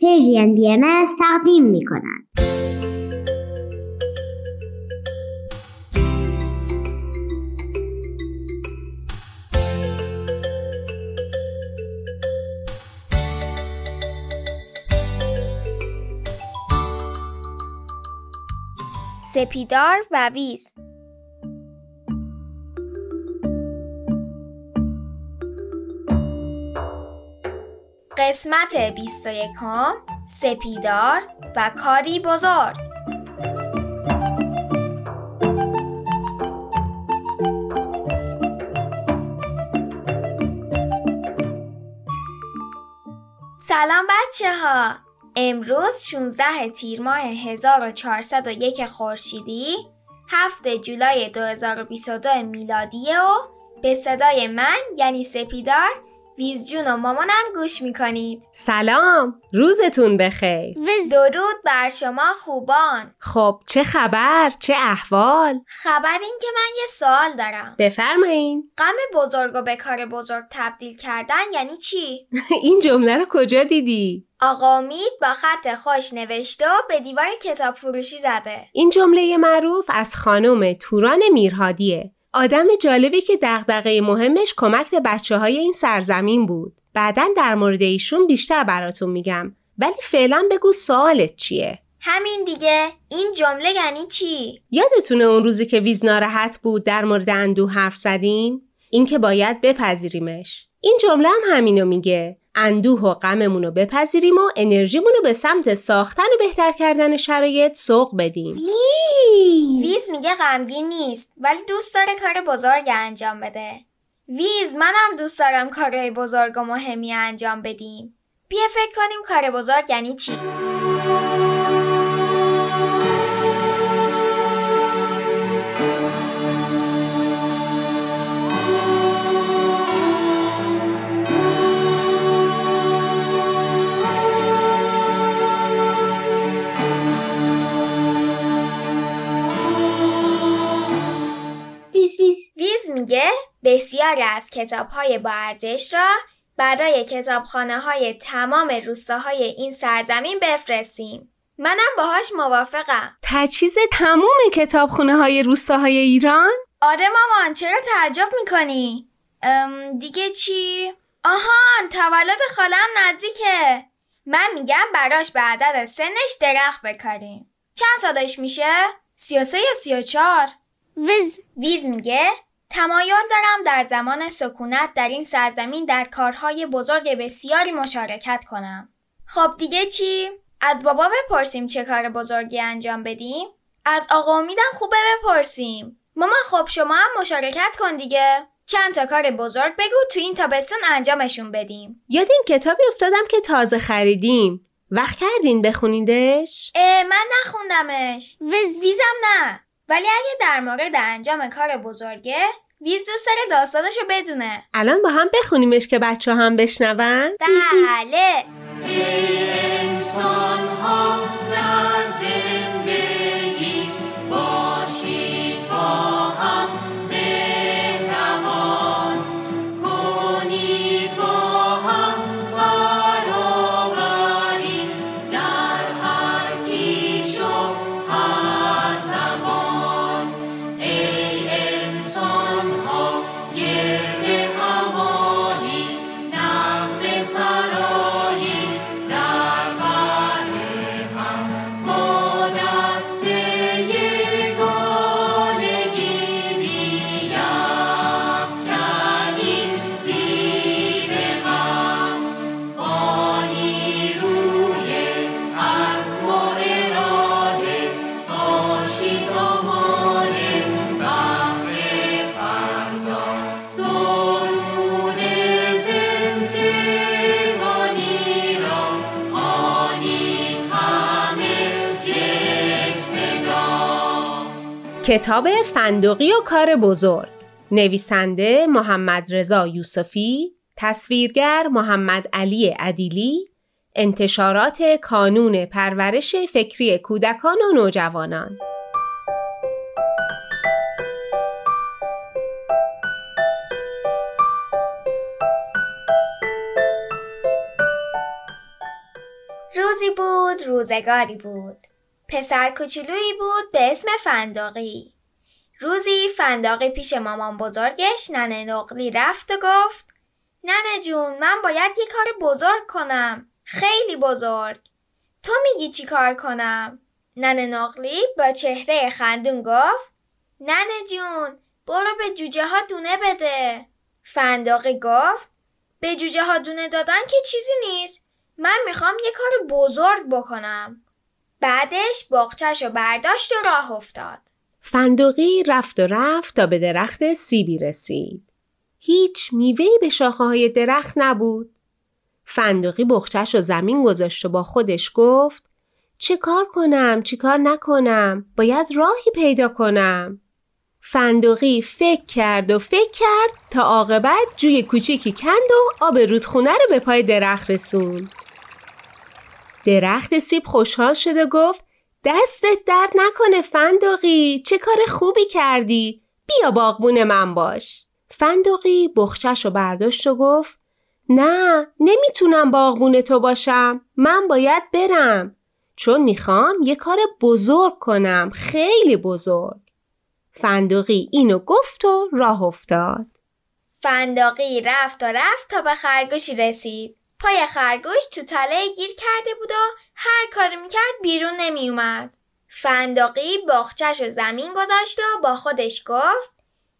پیجین بی ام تقدیم می کنند. سپیدار و ویز قسمت 21 سپیدار و کاری بزرگ. سلام بچه ها امروز 16 تیر ماه 1401 خورشیدی 7 جولای 2022 میلادی و به صدای من یعنی سپیدار ویز جون و مامانم گوش می‌کنید. سلام روزتون بخیر. درود بر شما خوبان. خب چه خبر؟ چه احوال؟ خبر این که من یه سوال دارم. بفرمایین. غم بزرگ و به کار بزرگ تبدیل کردن یعنی چی؟ این جمله رو کجا دیدی؟ آقا امید با خط خوش نوشته و به دیوار کتاب فروشی زده. این جمله معروف از خانم توران میرهادیه. آدم جالبی که دغدغه مهمش کمک به بچه های این سرزمین بود. بعدا در مورد ایشون بیشتر براتون میگم. ولی فعلا بگو سوالت چیه؟ همین دیگه این جمله یعنی چی؟ یادتونه اون روزی که ویز ناراحت بود در مورد اندوه حرف زدیم؟ این که باید بپذیریمش. این جمله هم همینو میگه. اندوه و غممون رو بپذیریم و انرژیمون رو به سمت ساختن و بهتر کردن شرایط سوق بدیم. ویز میگه غمگین نیست ولی دوست داره کار بزرگ انجام بده. ویز منم دوست دارم کارهای بزرگ و مهمی انجام بدیم. بیا فکر کنیم کار بزرگ یعنی چی؟ ویز میگه بسیاری از کتاب های با ارزش را برای کتابخانه های تمام روستاهای این سرزمین بفرستیم. منم باهاش موافقم. تجهیز تموم کتابخونه های روستاهای ایران؟ آره مامان چرا تعجب می‌کنی؟ دیگه چی؟ آهان تولد خالم نزدیکه. من میگم براش به عدد سنش درخت بکاریم. چند سالش میشه؟ سی یا سی و چار؟ ویز ویز میگه تمایل دارم در زمان سکونت در این سرزمین در کارهای بزرگ بسیاری مشارکت کنم. خب دیگه چی؟ از بابا بپرسیم چه کار بزرگی انجام بدیم؟ از آقا امیدم خوبه بپرسیم. ماما خب شما هم مشارکت کن دیگه. چند تا کار بزرگ بگو تو این تابستون انجامشون بدیم. یاد این کتابی افتادم که تازه خریدیم. وقت کردین بخونیدش؟ اه من نخوندمش. ویز ویزم نه. ولی اگه در مورد انجام کار بزرگه ویز دوست داره داستانشو بدونه الان با هم بخونیمش که بچه هم بشنون؟ بله انسان ها کتاب فندقی و کار بزرگ. نویسنده محمد رضا یوسفی تصویرگر محمد علی عدیلی انتشارات کانون پرورش فکری کودکان و نوجوانان. روزی بود روزگاری بود. پسر کوچولویی بود به اسم فنداقی. روزی فنداقی پیش مامان بزرگش ننه نقلی رفت و گفت ننه جون من باید یه کار بزرگ کنم. خیلی بزرگ. تو میگی چی کار کنم؟ ننه نقلی با چهره خندون گفت ننه جون برو به جوجه ها دونه بده. فنداقی گفت به جوجه ها دونه دادن که چیزی نیست. من می‌خوام یه کار بزرگ بکنم. بعدش باغچش رو برداشت و راه افتاد فندقی رفت و رفت تا به درخت سیبی رسید. هیچ میوهی به شاخه های درخت نبود. فندقی بخچش رو زمین گذاشت و با خودش گفت چه کار کنم چه کار نکنم باید راهی پیدا کنم. فندقی فکر کرد و فکر کرد تا عاقبت جوی کوچیکی کند و آب رودخونه رو به پای درخت رسوند. درخت سیب خوشحال شد و گفت دستت درد نکنه فندقی چه کار خوبی کردی؟ بیا باغبون من باش. فندقی بخچش رو برداشت و گفت نه نمی‌تونم باغبون تو باشم من باید برم. چون می‌خوام یه کار بزرگ کنم خیلی بزرگ. فندقی اینو گفت و راه افتاد. فنداقی رفت و رفت تا به خرگوشی رسید. پای خرگوش تو تله گیر کرده بود و هر کاری می‌کرد بیرون نمیومد. فنداقی باغچش و زمین گذاشت و با خودش گفت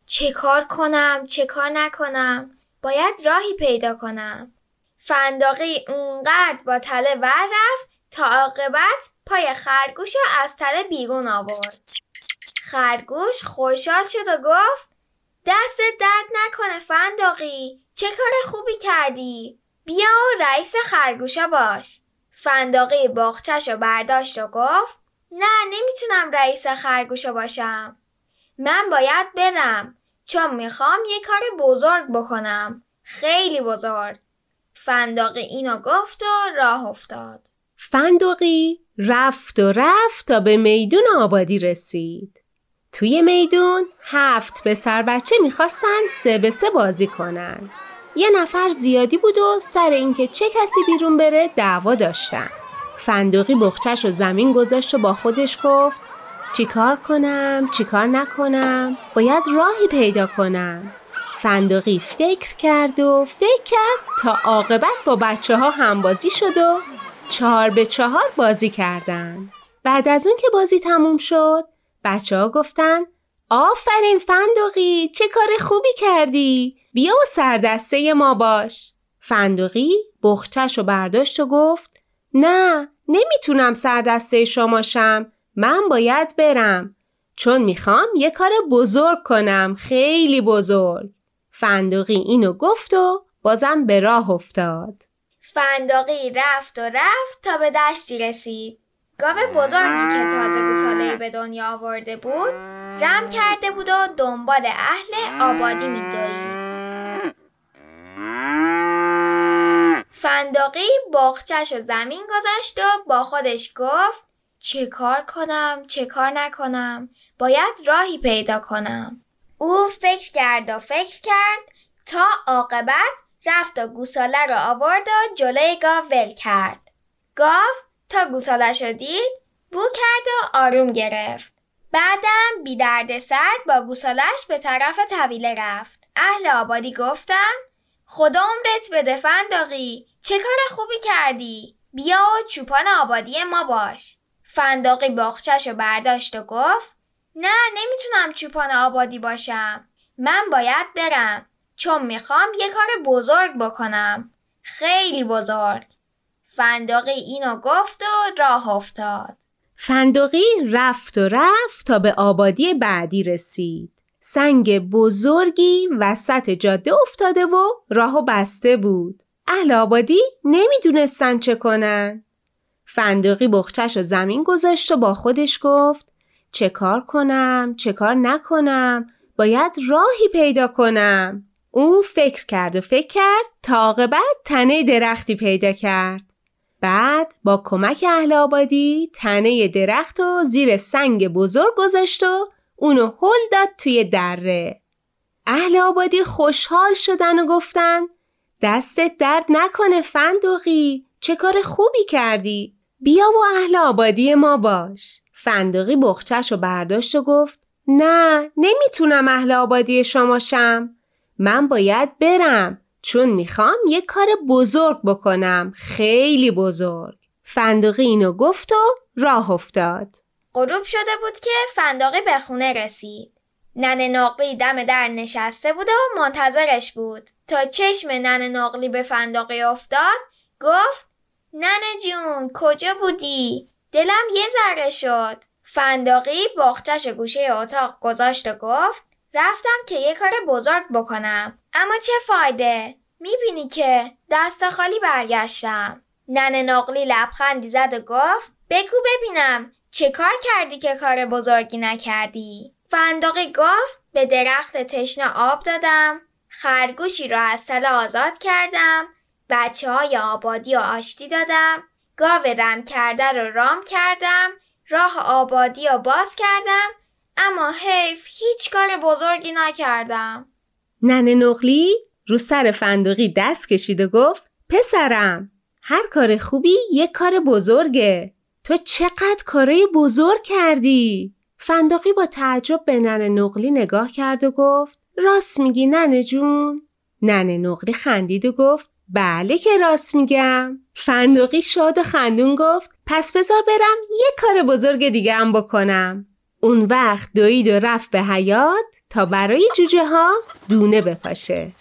چه کار کنم چه کار نکنم باید راهی پیدا کنم. فنداقی اونقدر با تله ور رفت تا عاقبت پای خرگوش رو از تله بیرون آورد. خرگوش خوشحال شد و گفت دستت درد نکنه فنداقی چه کار خوبی کردی بیا و رئیس خرگوشا باش. باغچش رو برداشت و گفت نه نمی‌تونم رئیس خرگوشا باشم. من باید برم چون می‌خوام یه کار بزرگ بکنم. خیلی بزرگ. فنداقی اینو گفت و راه افتاد. فندقی رفت و رفت تا به میدون آبادی رسید. توی میدون هفت پسر بچه می‌خواستن سه به سه بازی کنن. یه نفر زیادی بود و سر اینکه چه کسی بیرون بره دعوا داشتن. فندقی بخچش و زمین گذاشت و با خودش گفت چیکار کنم؟ چیکار نکنم؟ باید راهی پیدا کنم. فندقی فکر کرد و فکر کرد تا عاقبت با بچه ها همبازی شد و چهار به چهار بازی کردن. بعد از اون که بازی تموم شد بچه ها گفتن آفرین فندقی چه کار خوبی کردی! بیا و سردسته ما باش فندقی بخچش و برداشت و گفت نه نمی‌تونم سردسته شماشم من باید برم چون می‌خوام یه کار بزرگ کنم خیلی بزرگ فندقی اینو گفت و بازم به راه افتاد فنداقی رفت و رفت تا به دشتی رسید. گاو بزرگی که تازه گوساله به دنیا آورده بود رم کرده بود و دنبال اهل آبادی میدوید. فنداقی باغچش و زمین گذاشت و با خودش گفت چه کار کنم چه کار نکنم باید راهی پیدا کنم او فکر کرد و فکر کرد تا عاقبت رفت و گوساله رو آورد و جلوی گاو ول کرد. گاو تا گوسالش رو دید بو کرد و آروم گرفت. بعدم بی درد سرد با گوسالش به طرف طویله رفت. اهل آبادی گفتن خدا عمرت بده فنداقی چه کار خوبی کردی؟ بیا و چوپان آبادی ما باش. فنداقی باغچش رو برداشت و گفت نه نمی‌تونم چوپان آبادی باشم. من باید برم. چون می‌خوام یه کار بزرگ بکنم. خیلی بزرگ. فنداقی اینو گفت و راه افتاد. فندقی رفت و رفت تا به آبادی بعدی رسید. سنگ بزرگی وسط جاده افتاده و راهو بسته بود. اهل آبادی نمی‌دونستن چه کنن. فندقی بخچش و زمین گذاشت و با خودش گفت چه کار کنم چه کار نکنم باید راهی پیدا کنم. او فکر کرد و فکر کرد تا عاقبت تنه درختی پیدا کرد. بعد با کمک اهل آبادی تنه درخت و زیر سنگ بزرگ گذاشت و اونو هل داد توی دره. اهل آبادی خوشحال شدن و گفتن دستت درد نکنه فندقی چه کار خوبی کردی؟ بیا و اهل آبادی ما باش. فندقی بخچش و برداشت و گفت نه نمی‌تونم اهل آبادی شما شم. من باید برم چون می‌خوام یه کار بزرگ بکنم. خیلی بزرگ. فندقی اینو گفت و راه افتاد. غروب شده بود که فندقی به خونه رسید. ننه نقلی دم در نشسته بود و منتظرش بود. تا چشم ننه نقلی به فندقی افتاد گفت ننه جون کجا بودی؟ دلم یه ذره شد. فندقی باغچش گوشه اتاق گذاشت و گفت رفتم که یه کار بزرگ بکنم. اما چه فایده؟ می‌بینی که دست خالی برگشتم. ننه نقلی لبخندی زد و گفت بگو ببینم چه کار کردی که کار بزرگی نکردی؟ فندقی گفت به درخت تشنه آب دادم خرگوشی را از تله آزاد کردم بچه های آبادی و آشتی دادم گاو رم کرده رو رام کردم راه آبادی رو باز کردم اما حیف هیچ کار بزرگی نکردم ننه نقلی رو سر فندقی دست کشید و گفت پسرم هر کار خوبی یک کار بزرگه تو چقدر کارای بزرگ کردی؟ فندقی با تعجب به ننه نقلی نگاه کرد و گفت راست میگی ننه جون. ننه نقلی خندید و گفت بله که راست میگم. فندقی شاد و خندون گفت پس بذار برم یک کار بزرگ دیگه هم بکنم. اون وقت دوید و رفت به حیات تا برای جوجه ها دونه بپاشه.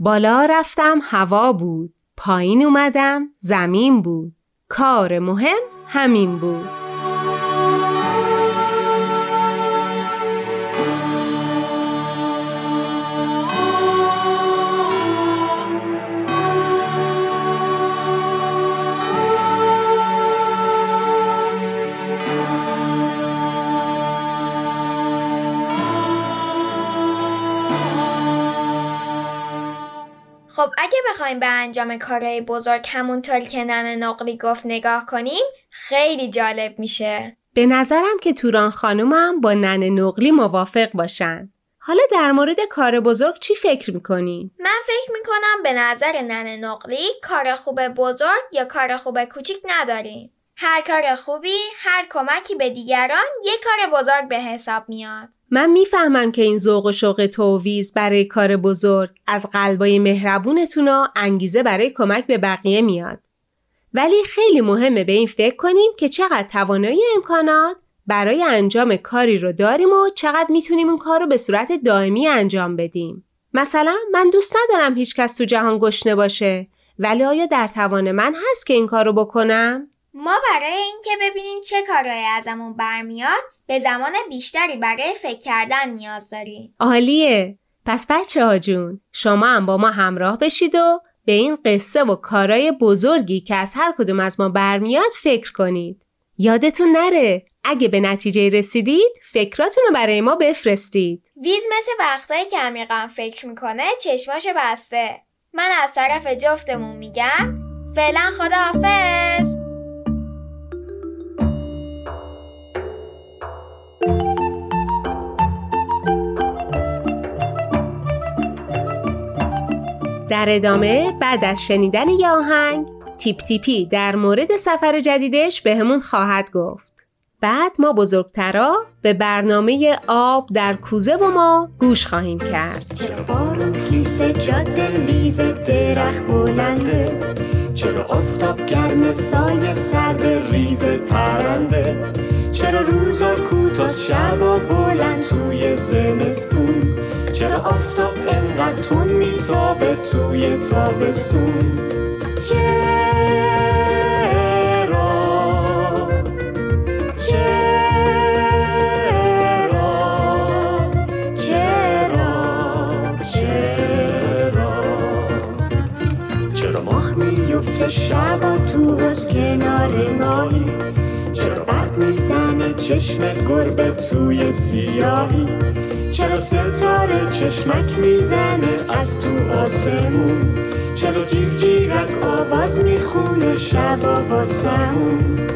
بالا رفتم هوا بود. پایین اومدم زمین بود. کار مهم همین بود. خب اگه بخوایم به انجام کارهای بزرگ همونطور که ننه نقلی گفت نگاه کنیم خیلی جالب میشه. به نظرم که توران خانومم با ننه نقلی موافق باشن. حالا در مورد کار بزرگ چی فکر می‌کنین؟ من فکر می‌کنم به نظر ننه نقلی کار خوب بزرگ یا کار خوب کوچیک نداریم. هر کار خوبی هر کمکی به دیگران یک کار بزرگ به حساب میاد. من می‌فهمم که این ذوق و شوق توویز برای کار بزرگ از قلبای مهربونتون و انگیزه برای کمک به بقیه میاد. ولی خیلی مهمه به این فکر کنیم که چقدر توانایی امکانات برای انجام کاری رو داریم و چقدر می‌تونیم اون کار رو به صورت دائمی انجام بدیم. مثلا من دوست ندارم هیچ کس تو جهان گشنه باشه ولی آیا در توان من هست که این کار رو بکنم؟ ما برای اینکه ببینیم چه کارهایی ازمون برمیاد به زمان بیشتری برای فکر کردن نیاز داریم. عالیه! پس بچه ها جون شما هم با ما همراه بشید و به این قصه و کارای بزرگی که از هر کدوم از ما برمیاد فکر کنید. یادتون نره اگه به نتیجه رسیدید فکراتون رو برای ما بفرستید. ویز مثل وقتایی که عمیقا فکر می‌کنه چشماش بسته. من از طرف جفتمون میگم فعلا خداحافظ. در ادامه بعد از شنیدن یه آهنگ تیپ تیپی در مورد سفر جدیدش بهمون خواهد گفت. بعد ما بزرگترا به برنامه آب در کوزه و ما گوش خواهیم کرد. چرا بارون خیسه جاده لیز درخت بلنده چرا آفتاب گرم سایه سرد ریز پرنده چرا روزا کوتاه شبا بلند توی زمستون چرا آفتاب انقدر تون میتابه توی تابستون. چرا؟ چرا؟ چرا؟ چرا؟ چرا ماه میفته شبا تو از کنار ماهی؟ چرا برق می‌زنه چشم گربه توی سیاهی؟ چرا ستاره چشمک می‌زنه از تو آسمون؟ چرا جیر جیرک آواز می‌خونه شبا واسمون؟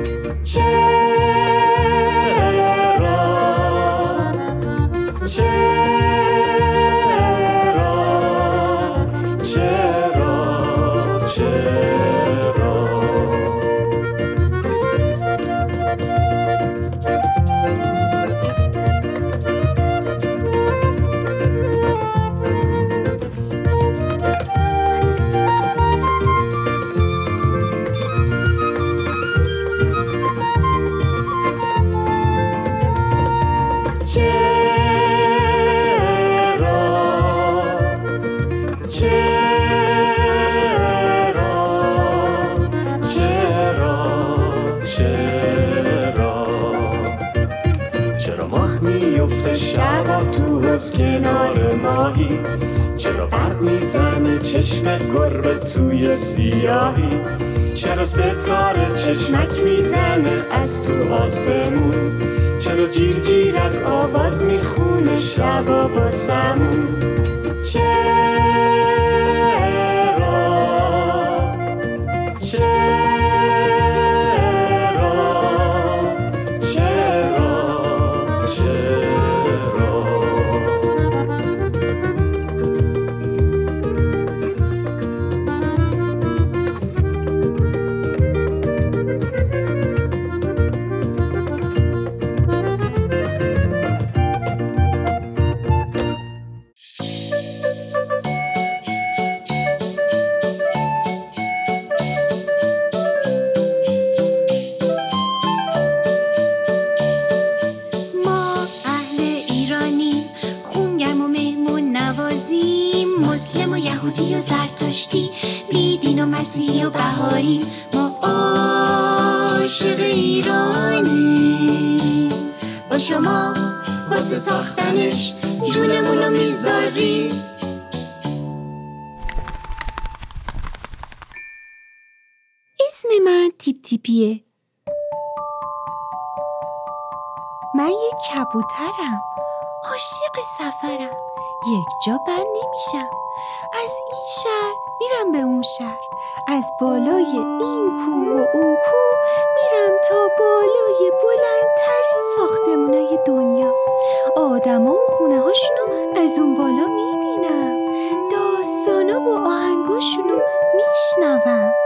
شبا تو حوز کنار ماهی. چرا برق می‌زنه چشم گربه توی سیاهی. چرا ستاره چشمک می‌زنه از تو آسمون؟ چرا جیر جیرک آواز می‌خونه شبا با سمون تیپ تیپیه. من یک کبوترم. عاشق سفرم. یک جا بند نمیشم. از این شهر میرم به اون شهر. از بالای این کوه و اون کوه میرم تا بالای بلندترین ساختمونای دنیا. آدما و خونه هاشونو از اون بالا می‌بینم. داستانا و آهنگاشونو میشنوم.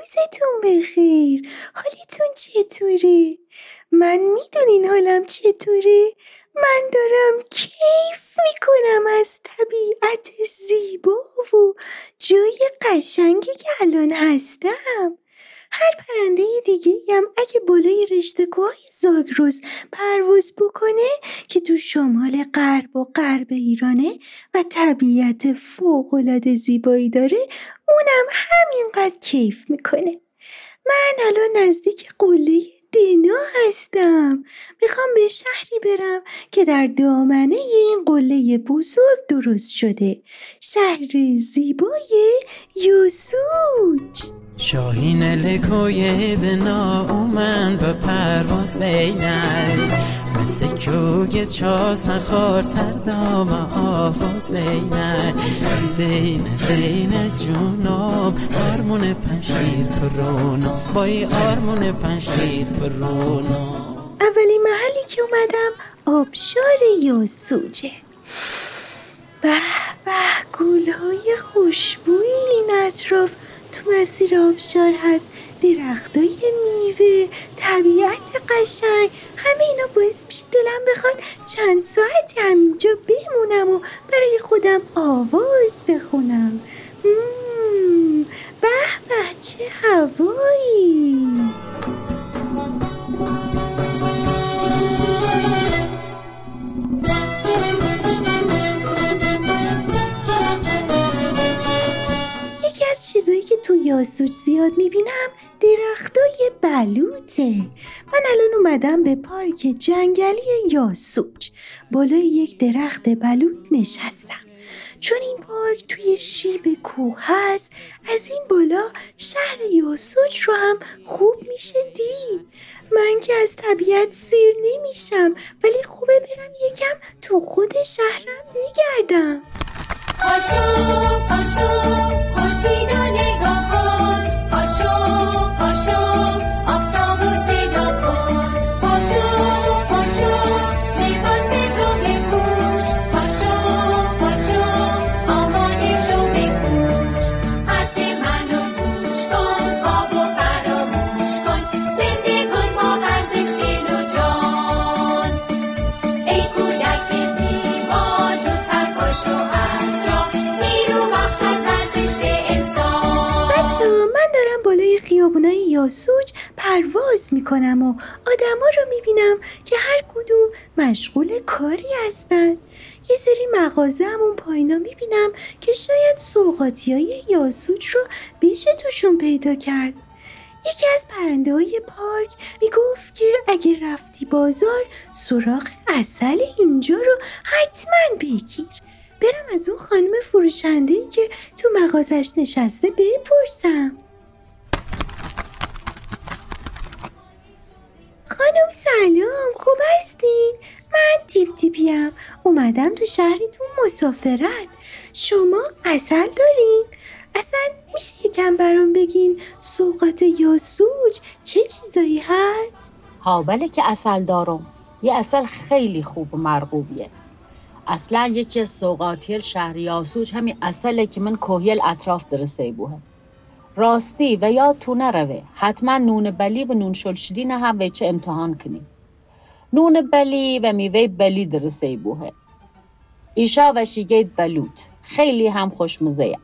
روزتون بخیر حالیتون چطوره؟ من می‌دونین حالم چطوره؟ من دارم کیف می‌کنم از طبیعت زیبا و جای قشنگی که الان هستم هر پرنده دیگه هم اگه بالای رشته کوه زاگرس پرواز بکنه که تو شمال غرب و غرب ایرانه و طبیعت فوق‌العاده زیبایی داره اونم همینقدر کیف می‌کنه. من الان نزدیک قله دنا هستم. می‌خوام به شهری برم که در دامنه این قله بزرگ درست شده. شهر زیبای یوسوج. شاهین لکوی دنا اومن به پرواز دینن مثل کوگ چاسن خار سردام آواز دینن دین دین جونم آرمون پنشیر پرونم. بای آرمون پنشیر پرونم. اولین محلی که اومدم آبشار یاسوجه. به به گلهای خوشبوی این اطراف تو مسیر آبشار هست. درختای میوه. طبیعت قشنگ. همه اینا باعث میشه دلم بخواد چند ساعتی همینجا بمونم و برای خودم آواز بخونم. به به چه هوایی. یکی از چیزایی که تو یاسوج زیاد می‌بینم درختای بلوطه. من الان اومدم به پارک جنگلی یاسوج. بالای یک درخت بلوط نشستم. چون این پارک توی شیب کوه هست از این بالا شهر یاسوج رو هم خوب میشه دید. من که از طبیعت سیر نمیشم ولی خوبه برم یکم تو خود شهرم بگردم. پاشو پاشو خورشید رو نگاه کن. پاشو. پاشو یاسوج پرواز می‌کنم و آدما رو می‌بینم که هر کدوم مشغول کاری هستن. یه سری مغازه هم اون پایینا می‌بینم که شاید سوقاتی های یاسوج رو بشه توشون پیدا کرد. یکی از پرنده های پارک می‌گفت که اگه رفتی بازار سراغ اصل اینجا رو حتما بگیر. برم از اون خانم فروشنده که تو مغازش نشسته بپرسم. خانم سلام خوب هستین؟ من تیپ تیپیم اومدم تو شهرتون مسافرت شما اصل دارین؟ اصلا میشه یکم برام بگین سوقات یاسوج چه چیزایی هست؟ ها بله که اصل دارم یه اصل خیلی خوب و مرغوبیه اصلا یکی از سوقاتیل شهر یاسوج همین اصله که من کوهیل اطراف درسه بوه راستی و یا تو نروه. حتما نون بلی و نون شلشدی نه هم ویچه امتحان کنی. نون بلی و میوه بلی درسه بوه ایشا و شیگید بلود خیلی هم خوشمزه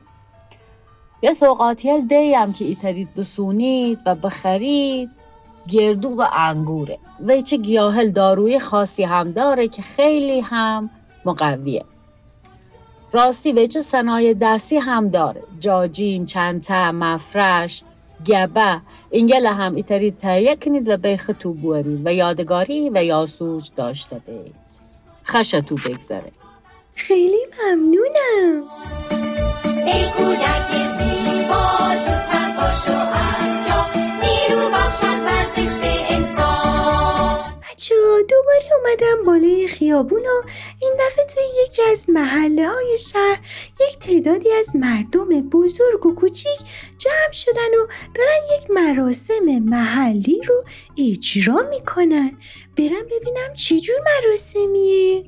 یه سوقاتیل دیم که ایترید بسونید و بخرید. گردو و انگوره. و چه گیاهل داروی خاصی هم داره که خیلی هم مقویه. راستی و چه صنایع دستی هم داره. جاجیم، چنته، مفرش، گبه. اینگل هم ایتری تهیه کنید و بیخ تو بوری و یادگاری و یاسوج داشته بید خش تو بگذره. خیلی ممنونم. ای کودک اومدم بالای خیابون و این دفعه توی یکی از محله های شهر یک تعدادی از مردم بزرگ و کوچیک جمع شدن و دارن یک مراسم محلی رو اجرا می‌کنن. برم ببینم چی مراسمیه.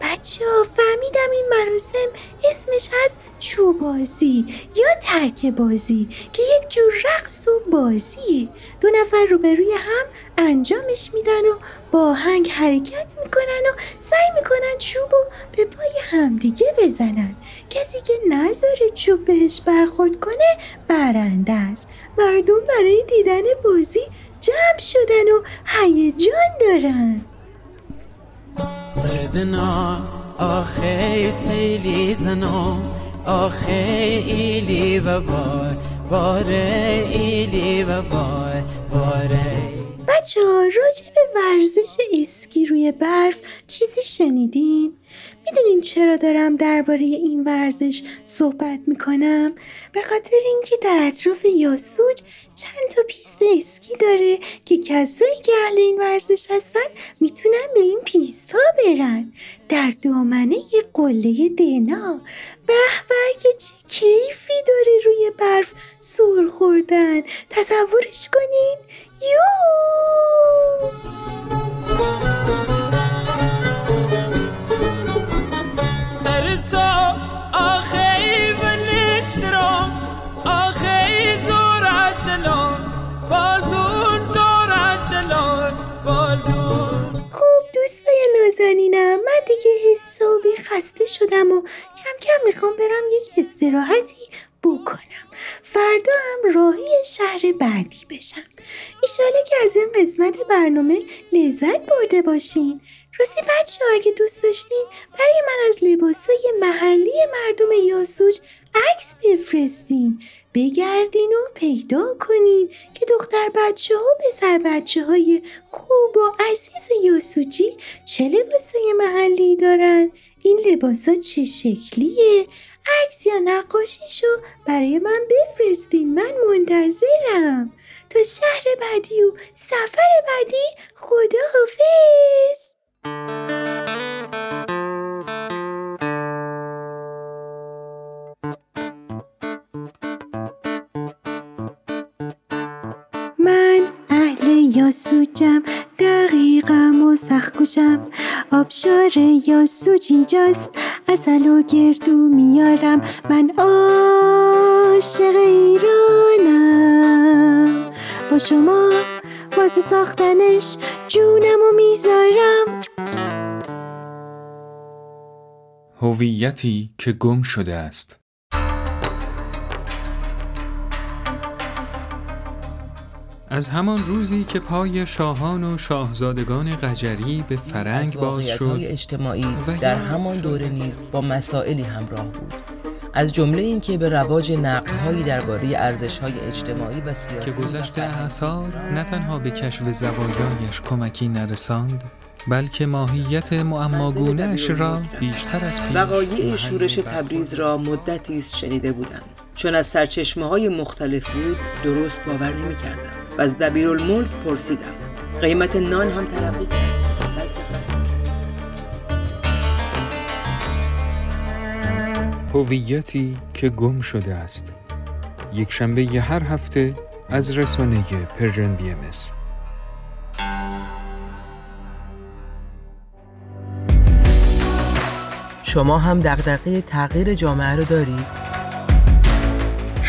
بچه فهمیدم این مراسم اسمش از چوبازی یا ترک بازی که یک جور رقص و بازیه. دو نفر روبروی هم انجامش میدن و با هنگ حرکت می‌کنن و سعی می‌کنن چوب و به پای همدیگه بزنن. کسی که نذاره چوب بهش برخورد کنه برنده است. مردم برای دیدن بازی جمع شدن و هیجان دارن. سردنا آخه سیلی زنا آخه ایلی و بار باره ایلی و بار باره. بچه ها راجع به ورزش اسکی روی برف چیزی شنیدین؟ می‌دونین چرا دارم درباره این ورزش صحبت می‌کنم؟ به خاطر اینکه در اطراف یاسوج چند تا پیست اسکی داره که کسایی که اهل این ورزش هستن می‌تونن به این پیست ها برن در دامنه یه قله دنا به به که چه کیفی داره روی برف سر خوردن تصورش کنین نازنینم من دیگه حسابی خسته شدم و کم کم می‌خوام برم یک استراحتی بکنم. فردا هم راهی شهر بعدی بشم. ایشاله که از این قسمت برنامه لذت برده باشین. راستی بچه اگه دوست داشتین برای من از لباسای محلی مردم یاسوج عکس بفرستین. بگردین و پیدا کنین که دختر بچه ها و پسر بچه های خوب و عزیز یاسوجی چه لباسای محلی دارن؟ این لباسا چه شکلیه؟ عکس یا نقاشیشو برای من بفرستین. من منتظرم. تا شهر بعدی و سفر بعدی خدا حافظ من اهل یاسوجم دقیقم و سخت آبشار یاسوج اینجاست. اصل و گردو میارم. من عاشق ایرانم. با شما واسه ساختنش جونم و می‌ذارم. هویتی که گم شده است. از همان روزی که پای شاهان و شاهزادگان قجری به فرنگ باز از شد اجتماعی و در همان دوره نیز با مسائلی همراه بود. از جمله اینکه به رواج نقدهایی درباره ارزش‌های اجتماعی و که سیاسی و گذشت اعصار نه تنها به کشف زوایایش کمکی نرساند بلکه ماهیت معماگونهش را بیشتر از پیش وقایع شورش تبریز را مدتی است شنیده بودم. چون از سرچشمه های مختلف بود درست باور نمی کردم و از دبیرالملک پرسیدم. قیمت نان هم تلقی کرد. هویتی که گم شده است. یک شنبه ی هر هفته از رسانه پرژن بی ام شما هم دغدغه تغییر جامعه رو دارید؟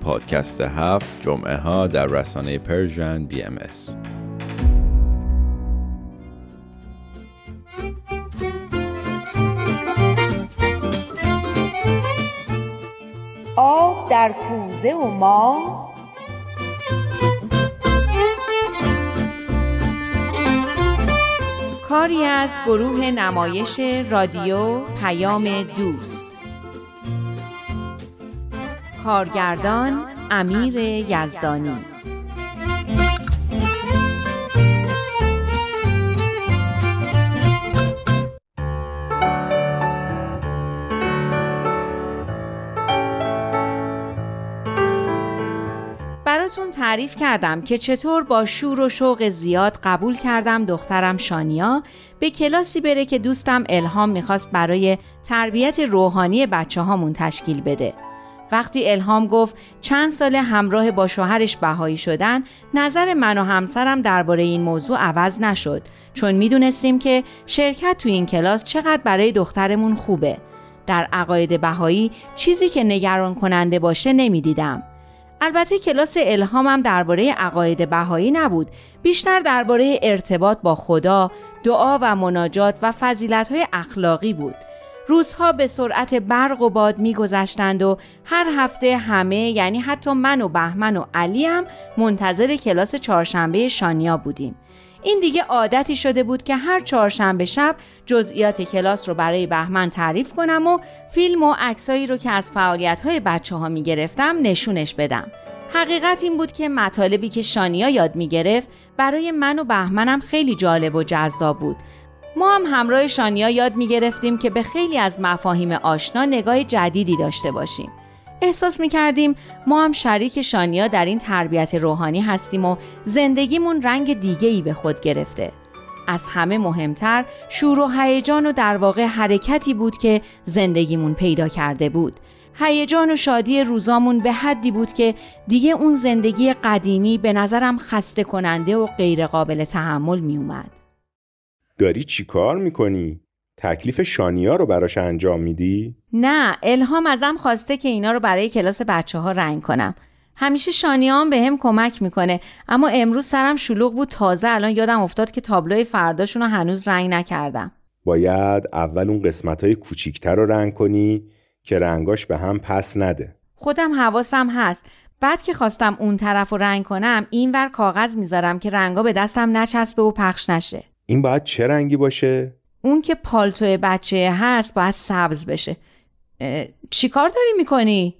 پادکست هفت جمعه ها در رسانه Persian BMS. آب در کوزه و ما کاری از گروه نمایش رادیو پیام دوست کارگردان امیر یزدانی براتون تعریف کردم که چطور با شور و شوق زیاد قبول کردم دخترم شانیا به کلاسی بره که دوستم الهام می‌خواست برای تربیت روحانی بچه هامون تشکیل بده. وقتی الهام گفت چند سال همراه با شوهرش بهایی شدن نظر من و همسرم درباره این موضوع عوض نشد چون می‌دونستیم که شرکت تو این کلاس چقدر برای دخترمون خوبه. در عقاید بهایی چیزی که نگران کننده باشه نمی‌دیدم. البته کلاس الهامم درباره عقاید بهایی نبود بیشتر درباره ارتباط با خدا دعا و مناجات و فضیلت‌های اخلاقی بود. روزها به سرعت برق و باد میگذشتند و هر هفته همه یعنی حتی من و بهمن و علی هم منتظر کلاس چهارشنبه شانیا بودیم این دیگه عادتی شده بود که هر چهارشنبه شب جزئیات کلاس رو برای بهمن تعریف کنم و فیلم و عکسایی رو که از فعالیت‌های بچه ها می گرفتم نشونش بدم. حقیقت این بود که مطالبی که شانیا یاد می گرفت برای من و بهمنم خیلی جالب و جذاب بود. ما هم همراه شانیا یاد می گرفتیم که به خیلی از مفاهیم آشنا نگاه جدیدی داشته باشیم. احساس می کردیم ما هم شریک شانیا در این تربیت روحانی هستیم و زندگیمون رنگ دیگه ای به خود گرفته. از همه مهمتر شور و هیجان و در واقع حرکتی بود که زندگیمون پیدا کرده بود. هیجان و شادی روزامون به حدی بود که دیگه اون زندگی قدیمی به نظرم خسته کننده و غیرقابل تحمل می اومد. داری چی کار می‌کنی؟ تکلیف شانیا رو براش انجام میدی؟ نه الهام ازم خواسته که اینا رو برای کلاس بچه ها رنگ کنم. همیشه شانیام به هم کمک می‌کنه اما امروز سرم شلوغ بود. تازه الان یادم افتاد که تابلوی فرداشون رو هنوز رنگ نکردم. باید اول اون قسمت های کوچیکتر رو رنگ کنی که رنگاش به هم پس نده. خودم حواسم هست. بعد که خواستم اون طرف رو رنگ کنم اینور کاغذ می‌ذارم که رنگا به دستم نچسبه و پخش نشه. این باید چه رنگی باشه؟ اون که پالتو بچه هست باید سبز بشه. چی کار داری می‌کنی؟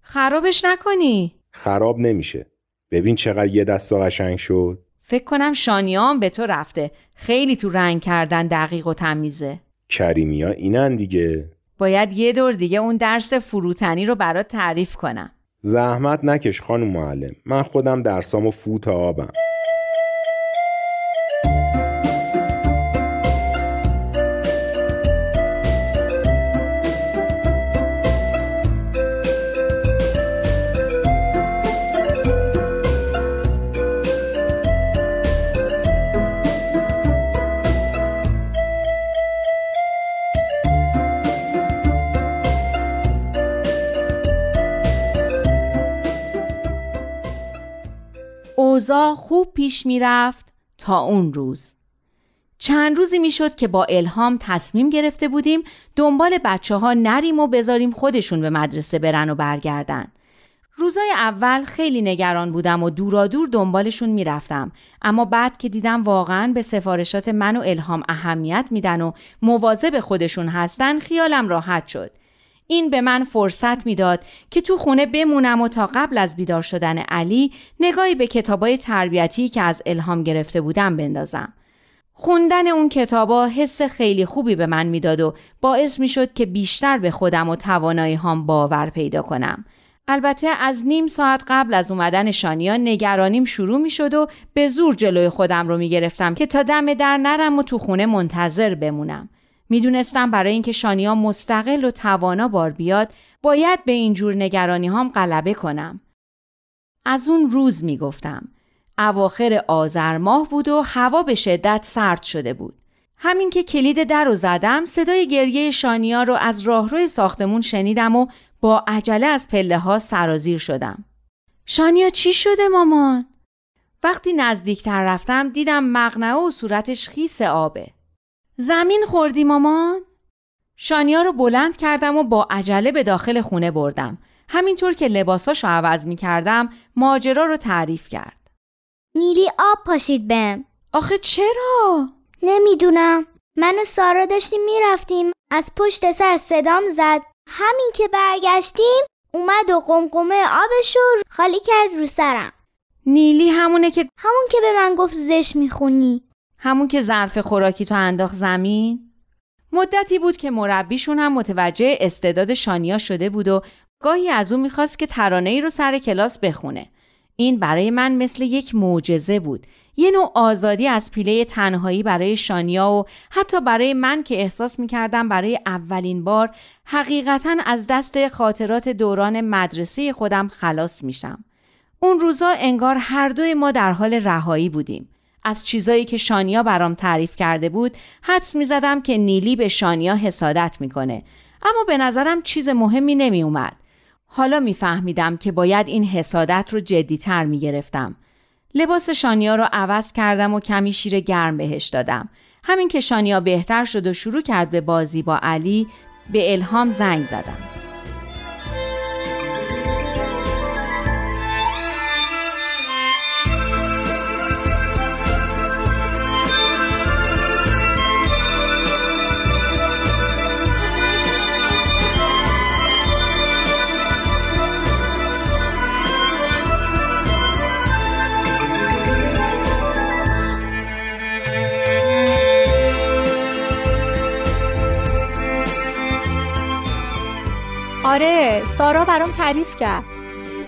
خرابش نکنی. خراب نمیشه. ببین چقدر یه دست قشنگ شد. فکر کنم شانیام به تو رفته. خیلی تو رنگ کردن دقیق و تمیزه. کریمیا اینن دیگه. باید یه دور دیگه اون درس فروتنی رو برات تعریف کنم. زحمت نکش خانم معلم. من خودم درسامو فوت آبم. پیش می‌رفت تا اون روز. چند روزی می‌شد که با الهام تصمیم گرفته بودیم دنبال بچه ها نریم و بذاریم خودشون به مدرسه برن و برگردن. روزای اول خیلی نگران بودم و دورادور دنبالشون می‌رفتم اما بعد که دیدم واقعا به سفارشات من و الهام اهمیت میدن و مواظب خودشون هستن خیالم راحت شد. این به من فرصت می‌داد که تو خونه بمونم و تا قبل از بیدار شدن علی نگاهی به کتابای تربیتی که از الهام گرفته بودم بندازم. خوندن اون کتابا حس خیلی خوبی به من می‌داد و باعث می‌شد که بیشتر به خودم و توانایی هم باور پیدا کنم. البته از نیم ساعت قبل از اومدن شانیا نگرانیم شروع می شد و به زور جلوی خودم رو می گرفتم که تا دم در نرم و تو خونه منتظر بمونم. می‌دونستم برای اینکه شانیا مستقل و توانا بار بیاد باید به اینجور نگرانی هام غلبه کنم. از اون روز می گفتم. اواخر آذر ماه بود و هوا به شدت سرد شده بود. همین که کلید در رو زدم صدای گریه شانیا رو از راهروی ساختمون شنیدم و با عجله از پله ها سرازیر شدم. شانیا چی شده مامان؟ وقتی نزدیکتر رفتم دیدم مغنعه و صورتش خیس آبه. زمین خوردی مامان؟ شانیا رو بلند کردم و با عجله به داخل خونه بردم. همینطور که لباساشو عوض می کردم ماجرا رو تعریف کرد. نیلی آب پاشید بهم. آخه چرا؟ نمی‌دونم. من و سارا داشتیم می‌رفتیم از پشت سر صدام زد همین که برگشتیم اومد و قمقمه آبش رو خالی کرد رو سرم نیلی همونه که همون که به من گفت زش می‌خونی همون که ظرف خوراکی تو انداخت زمین مدتی بود که مربیشون هم متوجه استعداد شانیا شده بود و گاهی از اون می‌خواست که ترانه ای رو سر کلاس بخونه این برای من مثل یک معجزه بود یه نوع آزادی از پیله تنهایی برای شانیا و حتی برای من که احساس می کردم برای اولین بار حقیقتا از دست خاطرات دوران مدرسه خودم خلاص میشم. اون روزا انگار هر دوی ما در حال رهایی بودیم. از چیزایی که شانیا برام تعریف کرده بود حدس می زدم که نیلی به شانیا حسادت می‌کنه اما به نظرم چیز مهمی نمی اومد. حالا میفهمیدم که باید این حسادت رو جدیتر می گرفتم. لباس شانیا رو عوض کردم و کمی شیر گرم بهش دادم. همین که شانیا بهتر شد و شروع کرد به بازی با علی به الهام زنگ زدم. آره سارا برام تعریف کرد.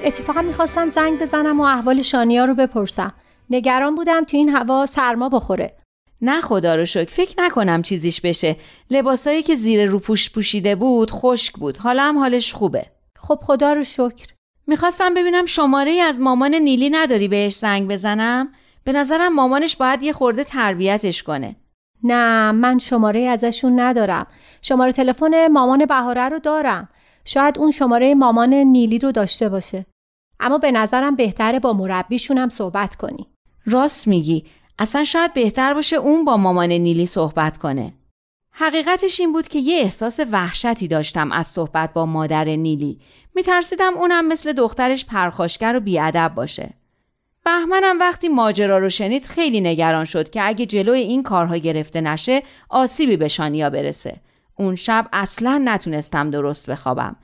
اتفاقا می‌خواستم زنگ بزنم و احوال شانیا رو بپرسم. نگران بودم تو این هوا سرما بخوره. نه خدا رو شکر فکر نکنم چیزیش بشه. لباسایی که زیر روپوش پوشیده بود خشک بود. حالا هم حالش خوبه. خب خدا رو شکر. می‌خواستم ببینم شماره ای از مامان نیلی نداری بهش زنگ بزنم؟ به نظرم مامانش باید یه خورده تربیتش کنه. نه من شماره ازشون ندارم. شماره تلفن مامان بهاره رو دارم. شاید اون شماره مامان نیلی رو داشته باشه. اما به نظرم بهتره با مربیشون هم صحبت کنی. راست میگی. اصلا شاید بهتر باشه اون با مامان نیلی صحبت کنه. حقیقتش این بود که یه احساس وحشتی داشتم از صحبت با مادر نیلی. میترسیدم اونم مثل دخترش پرخاشگر و بیادب باشه. بهمنم وقتی ماجرا رو شنید خیلی نگران شد که اگه جلوی این کارها گرفته نشه آسیبی به شانیا برسه. اون شب اصلا نتونستم درست بخوابم.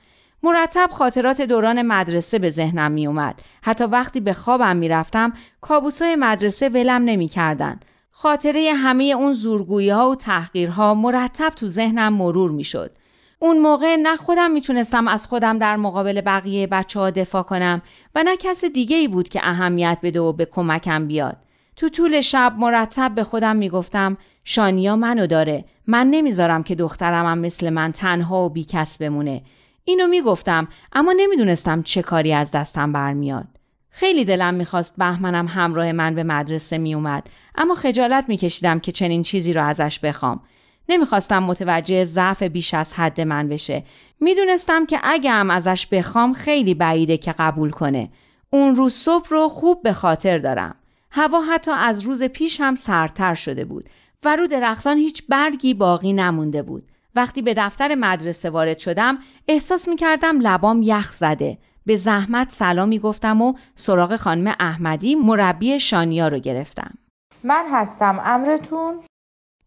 مرتب خاطرات دوران مدرسه به ذهنم می اومد. حتی وقتی به خوابم می رفتم کابوسای مدرسه ولم نمی کردن. خاطره همه اون زورگویی ها و تحقیرها مرتب تو ذهنم مرور می شد. اون موقع نه خودم می‌تونستم از خودم در مقابل بقیه بچه ها دفاع کنم و نه کس دیگه ای بود که اهمیت بده و به کمکم بیاد. تو طول شب مرتب به خودم می‌گفتم شانیا منو داره. من نمی‌ذارم که دخترم هم مثل من تنها و بیکس بمونه. اینو می‌گفتم اما نمی‌دونستم چه کاری از دستم برمیاد. خیلی دلم می‌خواست بهمنم همراه من به مدرسه میومد اما خجالت میکشیدم که چنین چیزی رو ازش بخوام. نمی‌خواستم متوجه ضعف بیش از حد من بشه. می‌دونستم که اگه هم ازش بخوام خیلی بعیده که قبول کنه. اون روز صبح رو خوب به خاطر دارم. هوا حتی از روز پیش هم سردتر شده بود و رو درختان هیچ برگی باقی نمونده بود. وقتی به دفتر مدرسه وارد شدم احساس می کردم لبام یخ زده. به زحمت سلامی گفتم و سراغ خانم احمدی مربی شانیا رو گرفتم. من هستم امرتون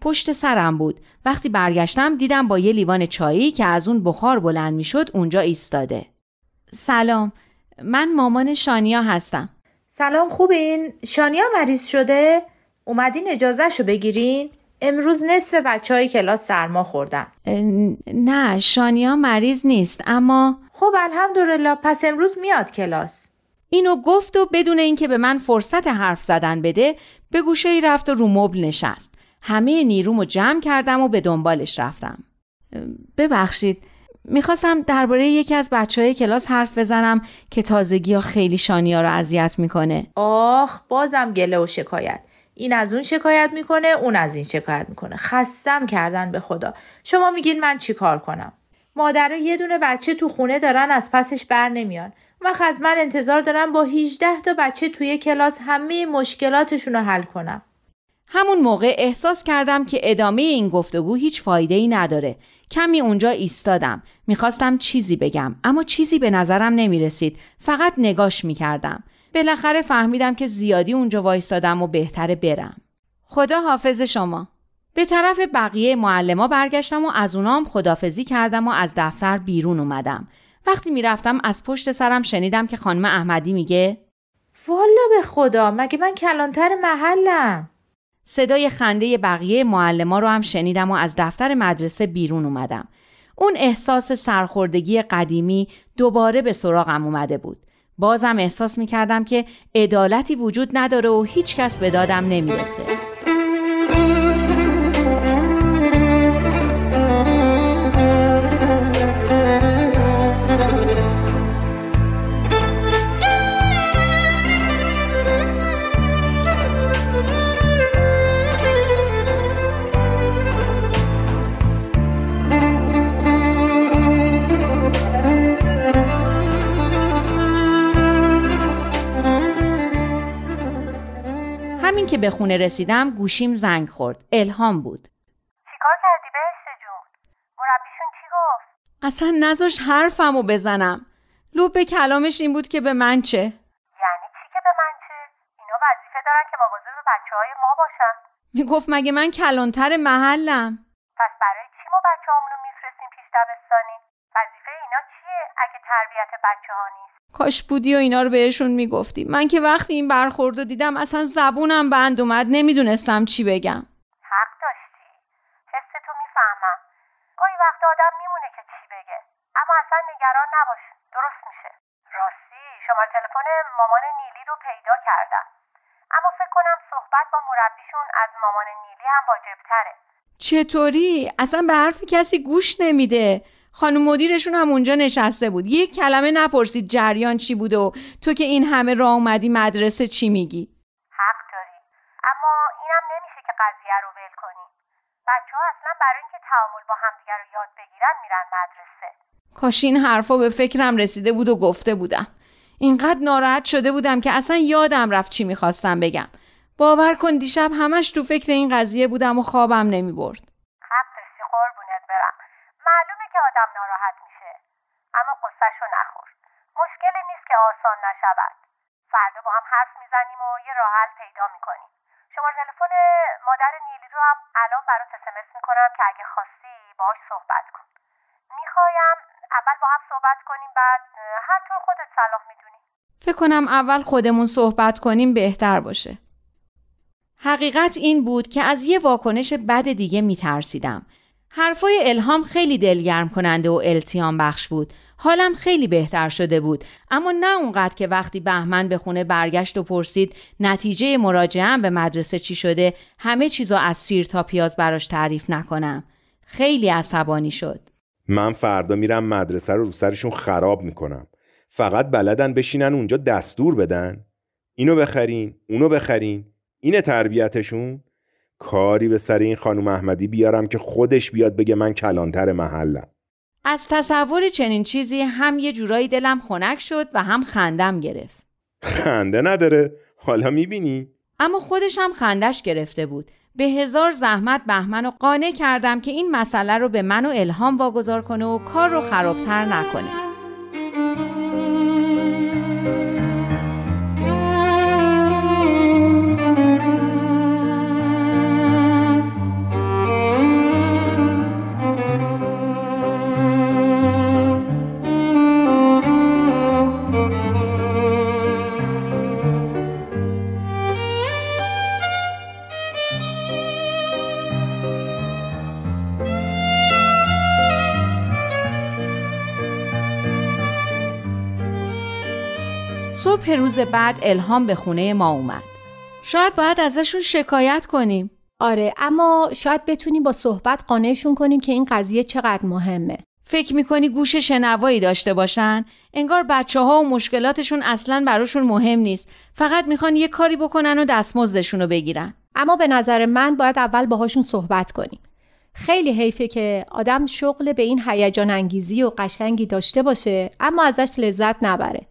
پشت سرم بود. وقتی برگشتم دیدم با یه لیوان چایی که از اون بخار بلند می شد اونجا ایستاده. سلام من مامان شانیا هستم. سلام خوبین؟ شانیا مریض شده؟ اومدین اجازهشو بگیرین؟ امروز نصف بچه های کلاس سرما خوردن نه شانیا مریض نیست اما خب الحمدلله پس امروز میاد کلاس اینو گفت و بدون اینکه به من فرصت حرف زدن بده به گوشه ای رفت و رو مبل نشست همه نیرومو جمع کردم و به دنبالش رفتم ببخشید می‌خواستم درباره یکی از بچه های کلاس حرف بزنم که تازگی ها خیلی شانیا رو اذیت می‌کنه. آخ بازم گله و شکایت. این از اون شکایت می‌کنه اون از این شکایت می‌کنه. خستم کردن به خدا. شما میگین من چی کار کنم؟ مادرها یه دونه بچه تو خونه دارن از پسش بر نمیان. وقت از من انتظار دارم با 18 تا بچه توی کلاس همه مشکلاتشون رو حل کنم. همون موقع احساس کردم که ادامه این گفتگو هیچ فایده ای نداره. کمی اونجا ایستادم. می‌خواستم چیزی بگم اما چیزی به نظرم نمی‌رسید. فقط نگاش می‌کردم. بالاخره فهمیدم که زیادی اونجا وایستادم و بهتره برم. خدا حافظ شما. به طرف بقیه معلما برگشتم و از اونام خدافزی کردم و از دفتر بیرون اومدم. وقتی می‌رفتم از پشت سرم شنیدم که خانم احمدی میگه والا به خدا مگه من کلانتر محلم صدای خنده بقیه معلما رو هم شنیدم و از دفتر مدرسه بیرون اومدم. اون احساس سرخوردگی قدیمی دوباره به سراغم اومده بود. بازم احساس می کردم که عدالتی وجود نداره و هیچ کس به دادم نمی‌رسه. همین که به خونه رسیدم گوشیم زنگ خورد. الهام بود. چیکار کردی بهشت جون؟ مربیشون چی گفت؟ اصلا نذاش حرفمو بزنم. لوب کلامش این بود که به من چه؟ یعنی چی که به من چه؟ اینا وظیفه دارن که مواظب بچه های ما باشن. می‌گفت مگه من کلانتر محلم. پس برای چی ما بچه رو میفرستیم پیش دبستانی؟ وظیفه اینا چیه اگه تربیت بچه ها نیست؟ کاش بودی و اینا رو بهشون می‌گفتی. من که وقتی این برخورد دیدم اصلا زبونم بند اومد نمی‌دونستم چی بگم. حق داشتی. حس تو می‌فهمم. گاهی وقت آدم میمونه که چی بگه. اما اصلا نگران نباش. درست میشه. راستی شماره تلفن مامان نیلی رو پیدا کردم. اما فکر کنم صحبت با مربیشون از مامان نیلی هم واجبتره. چطوری؟ اصلا به حرف کسی گوش نمیده. خانم مدیرشون هم اونجا نشسته بود. یک کلمه نپرسید جریان چی بوده و تو که این همه راه اومدی مدرسه چی میگی؟ حق داری اما اینم نمیشه که قضیه رو ول کنی. بچه ها اصلا برای اینکه تعامل با همدیگه رو یاد بگیرن میرن مدرسه. کاش این حرفا به فکرم رسیده بود و گفته بودم. اینقدر ناراحت شده بودم که اصلا یادم رفت چی می‌خواستم بگم. باور کن دیشب همش تو فکر این قضیه بودم و خوابم نمی‌برد. آدم ناراحت میشه. اما قصهشو نخور مشکلی نیست که آسان نشود. فردا با هم حرف می‌زنیم و یه راه حل پیدا می‌کنیم. شماره تلفن مادر نیلی رو هم الان برات اسمس می‌کنم که اگه خواستی باهاش صحبت کن. می‌خوایم اول با هم صحبت کنیم بعد هر طور خودت صلاح می‌دونی. فکر کنم اول خودمون صحبت کنیم بهتر باشه. حقیقت این بود که از یه واکنش بد دیگه میترسیدم. حرفای الهام خیلی دلگرم کننده و التیام بخش بود. حالم خیلی بهتر شده بود. اما نه اونقدر که وقتی بهمن به خونه برگشت و پرسید نتیجه مراجعه به مدرسه چی شده همه چیزا از سیر تا پیاز براش تعریف نکنم. خیلی عصبانی شد. من فردا میرم مدرسه رو رو سرشون خراب می‌کنم. فقط بلدن بشینن اونجا دستور بدن. اینو بخرین اونو بخرین. اینه تربیتشون؟ کاری به سر این خانم احمدی بیارم که خودش بیاد بگه من کلانتر محلم. از تصور چنین چیزی هم یه جورایی دلم خنک شد و هم خندم گرفت. خنده نداره. حالا می‌بینی؟ اما خودش هم خندش گرفته بود. به هزار زحمت بهمن و قانع کردم که این مسئله رو به من و الهام واگذار کنه و کار رو خرابتر نکنه. روز بعد الهام به خونه ما اومد. شاید باید ازشون شکایت کنیم. آره اما شاید بتونیم با صحبت قانعشون کنیم که این قضیه چقدر مهمه. فکر می‌کنی گوش شنوایی داشته باشن؟ انگار بچه ها و مشکلاتشون اصلا براشون مهم نیست. فقط می‌خوان یه کاری بکنن و دستمزدشون رو بگیرن. اما به نظر من باید اول باهاشون صحبت کنیم. خیلی حیفه که آدم شغل به این هیجان انگیزی و قشنگی داشته باشه اما ازش لذت نبره.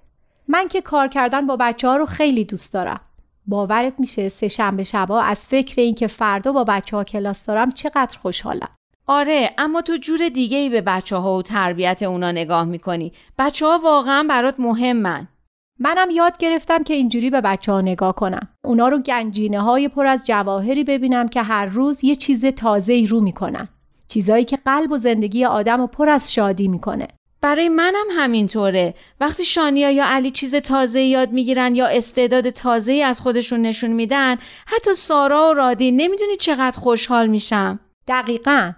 من که کار کردن با بچه ها رو خیلی دوست دارم. باورت میشه سه شنبه شبا از فکر این که فردا با بچه ها کلاس دارم چقدر خوشحالم. آره اما تو جور دیگه ای به بچه ها و تربیت اونا نگاه می‌کنی. بچه ها واقعا برات مهمن. منم یاد گرفتم که اینجوری به بچه ها نگاه کنم. اونا رو گنجینه های پر از جواهری ببینم که هر روز یه چیز تازه ای رو می‌کنن. چیزایی که قلب و زندگی آدم رو پر از شادی می‌کنه. برای منم همینطوره. وقتی شانیا یا علی چیز تازه یاد می‌گیرن یا استعداد تازه از خودشون نشون میدن حتی سارا و رادی نمی‌دونی چقدر خوشحال میشم. دقیقا.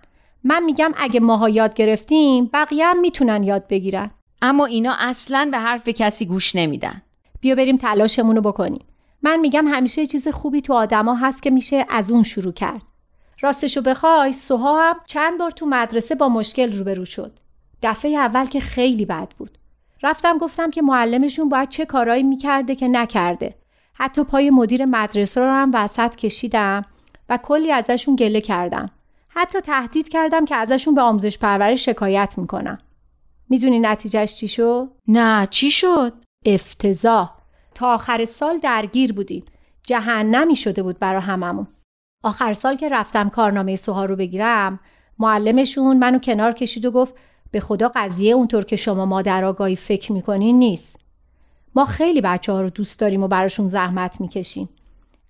من میگم اگه ماها یاد گرفتیم بقیه هم می‌تونن یاد بگیرن. اما اینا اصلا به حرف کسی گوش نمیدن. بیا بریم تلاشمون رو بکنیم. من میگم همیشه چیز خوبی تو آدما هست که میشه از اون شروع کرد. راستشو بخوای سوها هم چند بار تو مدرسه با مشکل روبرو شد. دفعه اول که خیلی بد بود. رفتم گفتم که معلمشون باید چه کارایی می‌کرده که نکرده. حتی پای مدیر مدرسه رو هم وسط کشیدم و کلی ازشون گله کردم. حتی تهدید کردم که ازشون به آموزش پرورش شکایت می‌کنم. می‌دونی نتیجهش چی شد؟ نه چی شد؟ افتضاح. تا آخر سال درگیر بودیم. جهنمی شده بود برا هممون. آخر سال که رفتم کارنامه سوها رو بگیرم معلمشون منو کنار کشید و گفت به خدا قضیه اونطور که شما مادر آگاهی فکر می‌کنین نیست. ما خیلی بچه ها رو دوست داریم و براشون زحمت می‌کشیم.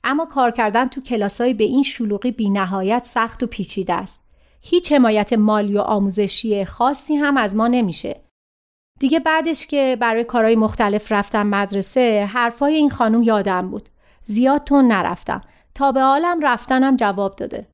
اما کار کردن تو کلاسای به این شلوغی بی نهایت سخت و پیچیده است. هیچ حمایت مالی و آموزشی خاصی هم از ما نمیشه. دیگه بعدش که برای کارهای مختلف رفتم مدرسه حرفای این خانم یادم بود. زیاد تون نرفتم. تا به حالم رفتنم جواب داده.